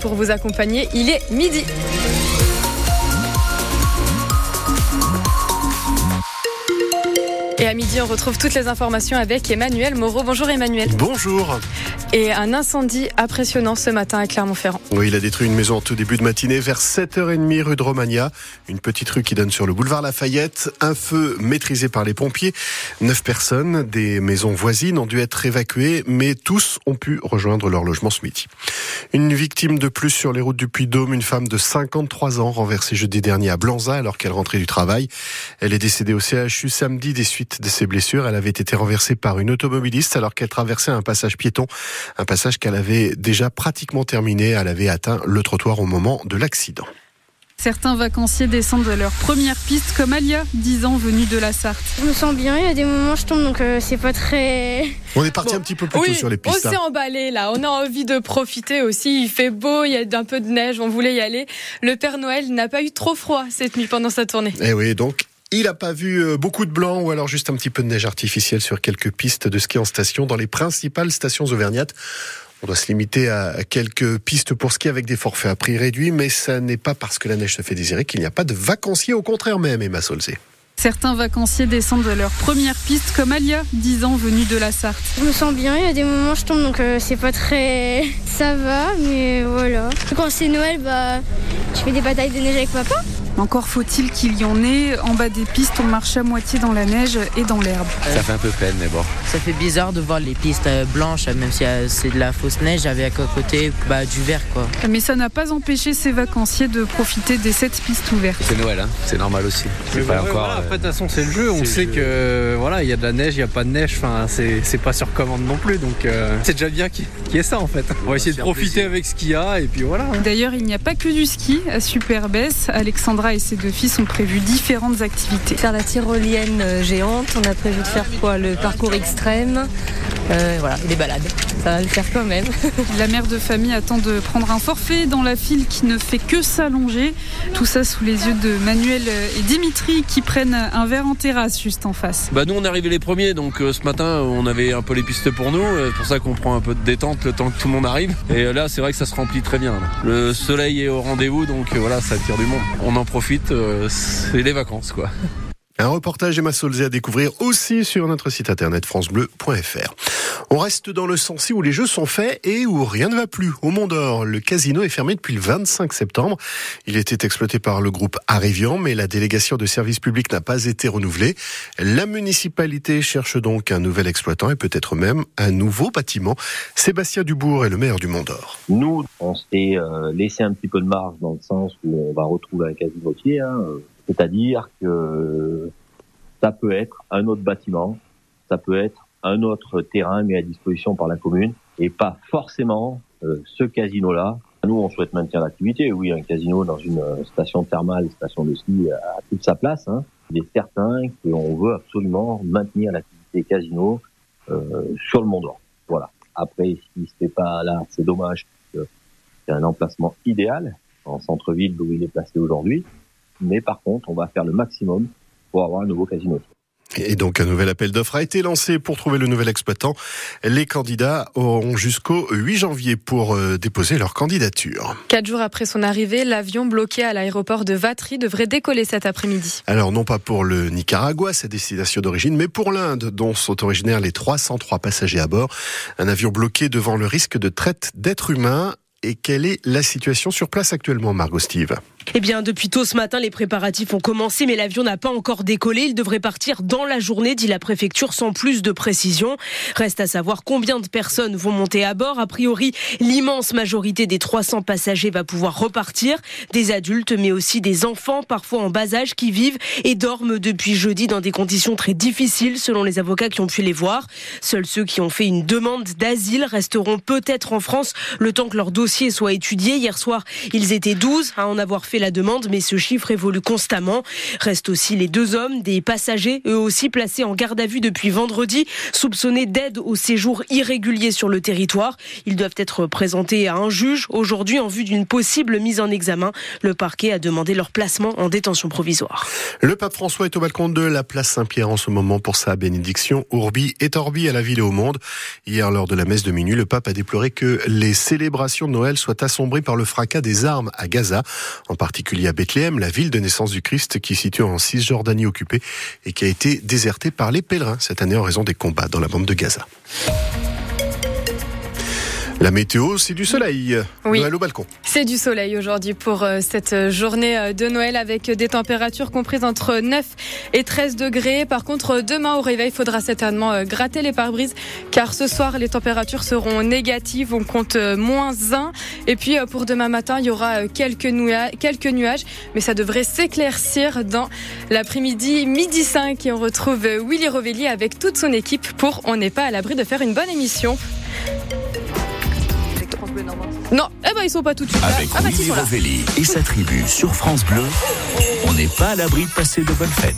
Pour vous accompagner, il est midi. Et à midi, on retrouve toutes les informations avec Emmanuel Moreau. Bonjour Emmanuel. Bonjour. Et un incendie impressionnant ce matin à Clermont-Ferrand. Oui, il a détruit une maison en tout début de matinée vers 7h30 rue de Romagna, une petite rue qui donne sur le boulevard Lafayette. Un feu maîtrisé par les pompiers. Neuf personnes des maisons voisines ont dû être évacuées, mais tous ont pu rejoindre leur logement ce midi. Une victime de plus sur les routes du Puy-Dôme, une femme de 53 ans renversée jeudi dernier à Blanza alors qu'elle rentrait du travail. Elle est décédée au CHU samedi des suites de ses blessures. Elle avait été renversée par une automobiliste alors qu'elle traversait un passage piéton, un passage qu'elle avait déjà pratiquement terminé. Elle avait atteint le trottoir au moment de l'accident. Certains vacanciers descendent de leur première piste, comme Alia, 10 ans, venue de la Sarthe. Je me sens bien, il y a des moments je tombe, donc euh, c'est pas très... On est parti un petit peu plus tôt sur les pistes. On s'est emballé là, on a envie de profiter aussi. Il fait beau, il y a un peu de neige, on voulait y aller. Le Père Noël n'a pas eu trop froid cette nuit pendant sa tournée. Eh oui, donc il n'a pas vu euh, beaucoup de blanc ou alors juste un petit peu de neige artificielle sur quelques pistes de ski en station dans les principales stations auvergnates. On doit se limiter à quelques pistes pour ski avec des forfaits à prix réduit, mais ça n'est pas parce que la neige se fait désirer qu'il n'y a pas de vacanciers, au contraire même, Emma Solzé. Certains vacanciers descendent de leur première piste, comme Alia, 10 ans, venue de la Sarthe. Je me sens bien, il y a des moments je tombe, donc euh, c'est pas très... Ça va, mais voilà. Quand c'est Noël, bah, je fais des batailles de neige avec papa. Encore faut-il qu'il y en ait. En bas des pistes, on marche à moitié dans la neige et dans l'herbe. Ça fait un peu peine, mais bon. Ça fait bizarre de voir les pistes euh, blanches, même si euh, c'est de la fausse neige, avec à côté bah, du vert. Quoi. Mais ça n'a pas empêché ces vacanciers de profiter des sept pistes ouvertes. C'est Noël, hein c'est normal aussi. C'est pas encore. Voilà, après, de toute façon, c'est le jeu. On sait que voilà, il y a de la neige, il n'y a pas de neige. Enfin, c'est pas sur commande non plus. Donc, euh, c'est déjà bien qu'il y ait ça en fait. On va essayer de profiter avec ce qu'il y a et puis voilà. D'ailleurs, il n'y a pas que du ski à Superbès. Alexandra et ses deux filles ont prévu différentes activités. Faire la tyrolienne euh, géante, on a prévu de faire quoi? Le parcours extrême, euh, voilà, et des balades. Ça va le faire quand même. La mère de famille attend de prendre un forfait dans la file qui ne fait que s'allonger. Tout ça sous les yeux de Manuel et Dimitri qui prennent un verre en terrasse juste en face. Bah nous on est arrivés les premiers donc euh, ce matin on avait un peu les pistes pour nous, euh, c'est pour ça qu'on prend un peu de détente le temps que tout le monde arrive. Et là c'est vrai que ça se remplit très bien. là. Le soleil est au rendez-vous donc euh, voilà ça attire du monde. On en profite, euh, c'est les vacances quoi. Un reportage Emma Solzé à découvrir aussi sur notre site internet francebleu.fr. On reste dans le Sancy où les jeux sont faits et où rien ne va plus. Au Mont d'Or, le casino est fermé depuis le 25 septembre. Il était exploité par le groupe Arrivian, mais la délégation de service public n'a pas été renouvelée. La municipalité cherche donc un nouvel exploitant et peut-être même un nouveau bâtiment. Sébastien Dubourg est le maire du Mont d'Or. Nous, on s'est euh, laissé un petit peu de marge dans le sens où on va retrouver un casinotier, hein, euh, c'est-à-dire que ça peut être un autre bâtiment, ça peut être un autre terrain mis à disposition par la commune et pas forcément euh, ce casino-là. Nous, on souhaite maintenir l'activité. Oui, un casino dans une euh, station thermale, station de ski a toute sa place. Hein. Il est certain qu'on veut absolument maintenir l'activité casino euh, sur le Mont d'Or. Voilà. Après, si c'est pas là, c'est dommage. C'est un emplacement idéal en centre-ville où il est placé aujourd'hui. Mais par contre, on va faire le maximum pour avoir un nouveau casino. Et donc un nouvel appel d'offres a été lancé pour trouver le nouvel exploitant. Les candidats auront jusqu'au 8 janvier pour euh, déposer leur candidature. Quatre jours après son arrivée, l'avion bloqué à l'aéroport de Vatry devrait décoller cet après-midi. Alors non pas pour le Nicaragua, sa destination d'origine, mais pour l'Inde, dont sont originaires les 303 passagers à bord. Un avion bloqué devant le risque de traite d'êtres humains. Et quelle est la situation sur place actuellement, Margot Steve Eh bien, depuis tôt ce matin, les préparatifs ont commencé, mais l'avion n'a pas encore décollé. Il devrait partir dans la journée, dit la préfecture, sans plus de précision. Reste à savoir combien de personnes vont monter à bord. A priori, l'immense majorité des 300 passagers va pouvoir repartir. Des adultes, mais aussi des enfants, parfois en bas âge, qui vivent et dorment depuis jeudi dans des conditions très difficiles, selon les avocats qui ont pu les voir. Seuls ceux qui ont fait une demande d'asile resteront peut-être en France le temps que leur dossier soit étudié. Hier soir, ils étaient 12 à en avoir fait la demande, mais ce chiffre évolue constamment. Restent aussi les deux hommes, des passagers, eux aussi placés en garde à vue depuis vendredi, soupçonnés d'aide au séjour irrégulier sur le territoire. Ils doivent être présentés à un juge aujourd'hui en vue d'une possible mise en examen. Le parquet a demandé leur placement en détention provisoire. Le pape François est au balcon de la place Saint-Pierre en ce moment pour sa bénédiction Urbi et Orbi à la ville et au monde. Hier, lors de la messe de minuit, le pape a déploré que les célébrations de Noël soient assombries par le fracas des armes à Gaza, en particulier à Bethléem, la ville de naissance du Christ qui situe en Cisjordanie occupée et qui a été désertée par les pèlerins cette année en raison des combats dans la bande de Gaza. La météo, c'est du soleil. Oui. Noël au balcon. C'est du soleil aujourd'hui pour euh, cette journée euh, de Noël avec des températures comprises entre 9 et 13 degrés. Par contre, demain au réveil, il faudra certainement euh, gratter les pare-brises car ce soir, les températures seront négatives. On compte moins 1. Et puis, pour demain matin, il y aura quelques, nuages, quelques nuages, mais ça devrait s'éclaircir dans l'après-midi, midi 5. Et on retrouve Willy Rovelli avec toute son équipe pour On n'est pas à l'abri de faire une bonne émission. Non, eh ben ils sont pas tout de suite là. Avec Ah bah. Rovelli et sa tribu sur France Bleu, on n'est pas à l'abri de passer de bonnes fêtes.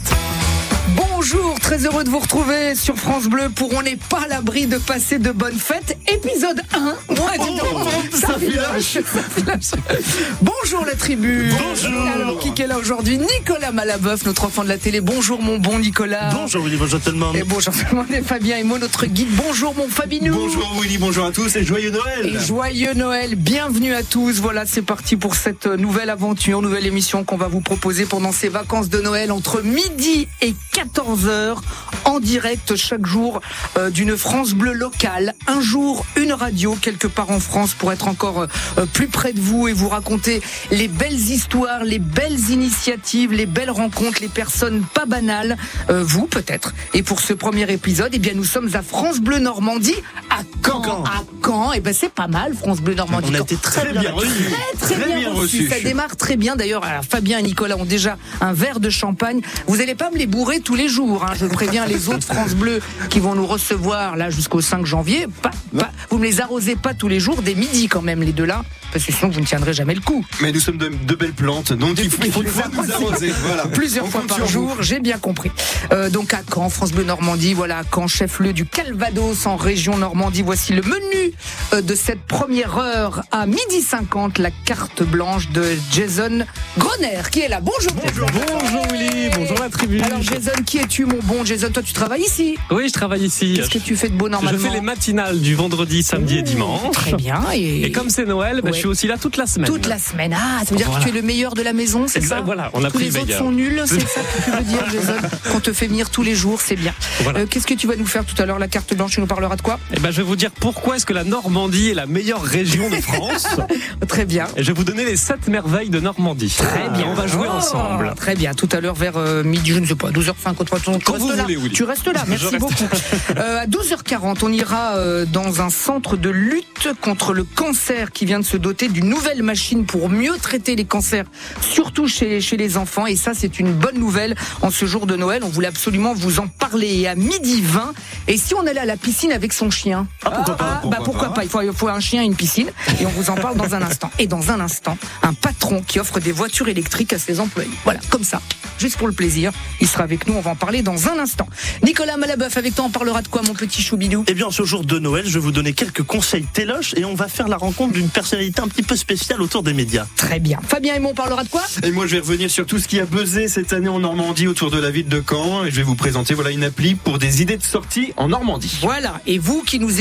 Bonjour, très heureux de vous retrouver sur France Bleu pour On n'est pas à l'abri de passer de bonnes fêtes, épisode 1. Ouais, dis Bonjour la tribu. Bonjour. Alors, qui est là aujourd'hui Nicolas Malabeuf, notre enfant de la télé. Bonjour mon bon Nicolas. Bonjour Willy, bonjour tout le monde. Et bonjour tout le monde, et Fabien et moi, notre guide. Bonjour mon Fabinou. Bonjour Willy, bonjour à tous et joyeux Noël. Et joyeux Noël, bienvenue à tous. Voilà, c'est parti pour cette nouvelle aventure, nouvelle émission qu'on va vous proposer pendant ces vacances de Noël entre midi et 14h en direct chaque jour euh, d'une France bleue locale. Un jour, une radio quelque part en France pour être encore euh, plus près de vous et vous raconter les belles histoires, les belles initiatives, les belles rencontres, les personnes pas banales, euh, vous peut-être. Et pour ce premier épisode, eh bien nous sommes à France Bleu Normandie à Caen. À Caen, et ben c'est pas mal France Bleu Normandie. On a Caen. été très bien reçus. Très, très, bien, reçu. Ça démarre très bien. D'ailleurs, Fabien et Nicolas ont déjà un verre de champagne. Vous n'allez pas me les bourrer tous les jours. Hein. Je préviens les autres France Bleu qui vont nous recevoir là jusqu'au 5 janvier. Pas, pas, vous ne les arrosez pas tous les jours, des midis quand même, les deux là. Parce que sinon, vous ne tiendrez jamais le coup. Mais nous sommes de, de belles plantes, donc il faut, il faut, nous arroser. Voilà. Plusieurs On fois par jour, j'ai bien compris. Euh, donc à Caen, France Bleu Normandie, voilà, à Caen, chef-lieu du Calvados en région Normandie. Voici le menu euh, de cette première heure à midi 50, la carte blanche de Jason Groner qui est là. Bonjour. Bonjour, bonjour Willy, bonjour Alors Jason, qui es-tu mon bon Jason? Toi tu travailles ici Oui, je travaille ici. Qu'est-ce que tu fais de beau normalement? Je fais les matinales du vendredi, samedi et dimanche. Très bien. Et, comme c'est Noël, bah, Ouais. je suis aussi là toute la semaine. Toute la semaine. Ah, ça veut dire Voilà. que tu es le meilleur de la maison, c'est ça? voilà, on a Tous pris les le autres sont nuls, c'est ça que tu veux dire, Jason? Qu'on te fait venir tous les jours, c'est bien. Voilà. Euh, Qu'est-ce que tu vas nous faire tout à l'heure? La carte blanche, tu nous parleras de quoi? Eh ben, je vais vous dire pourquoi est-ce que la Normandie est la meilleure région de France. Très bien. Et je vais vous donner les sept merveilles de Normandie. Très bien. On va jouer Oh, ensemble. Très bien. Tout à l'heure vers euh, midi, je ne sais pas, 12h05 ou 3 tu Quand restes vous là. voulez. Tu restes là, merci reste. beaucoup. Euh, à 12h40, on ira euh, dans un centre de lutte contre le cancer qui vient de se doter d'une nouvelle machine pour mieux traiter les cancers, surtout chez, chez les enfants. Et ça, c'est une bonne nouvelle en ce jour de Noël. On voulait absolument vous en parler. Et à midi 20, et si on allait à la piscine avec son chien? Ah, pourquoi pas, bah pourquoi pourquoi pas. pas, il, faut, il faut un chien et une piscine. Et on vous en parle dans un instant. Et dans un instant, un patron qui offre des voitures électriques à ses employés. Voilà, comme ça, juste pour le plaisir. Il sera avec nous, on va en parler dans un instant. Nicolas Malabeuf, avec toi, on parlera de quoi, mon petit choubidou Eh bien, ce jour de Noël, je vais vous donner quelques conseils téloches et on va faire la rencontre d'une personnalité un petit peu spéciale autour des médias. Très bien. Fabien et moi, on parlera de quoi? Et moi, je vais revenir sur tout ce qui a buzzé cette année en Normandie autour de la ville de Caen et je vais vous présenter voilà une appli pour des idées de sortie en Normandie. Voilà. Et vous qui nous écoutez,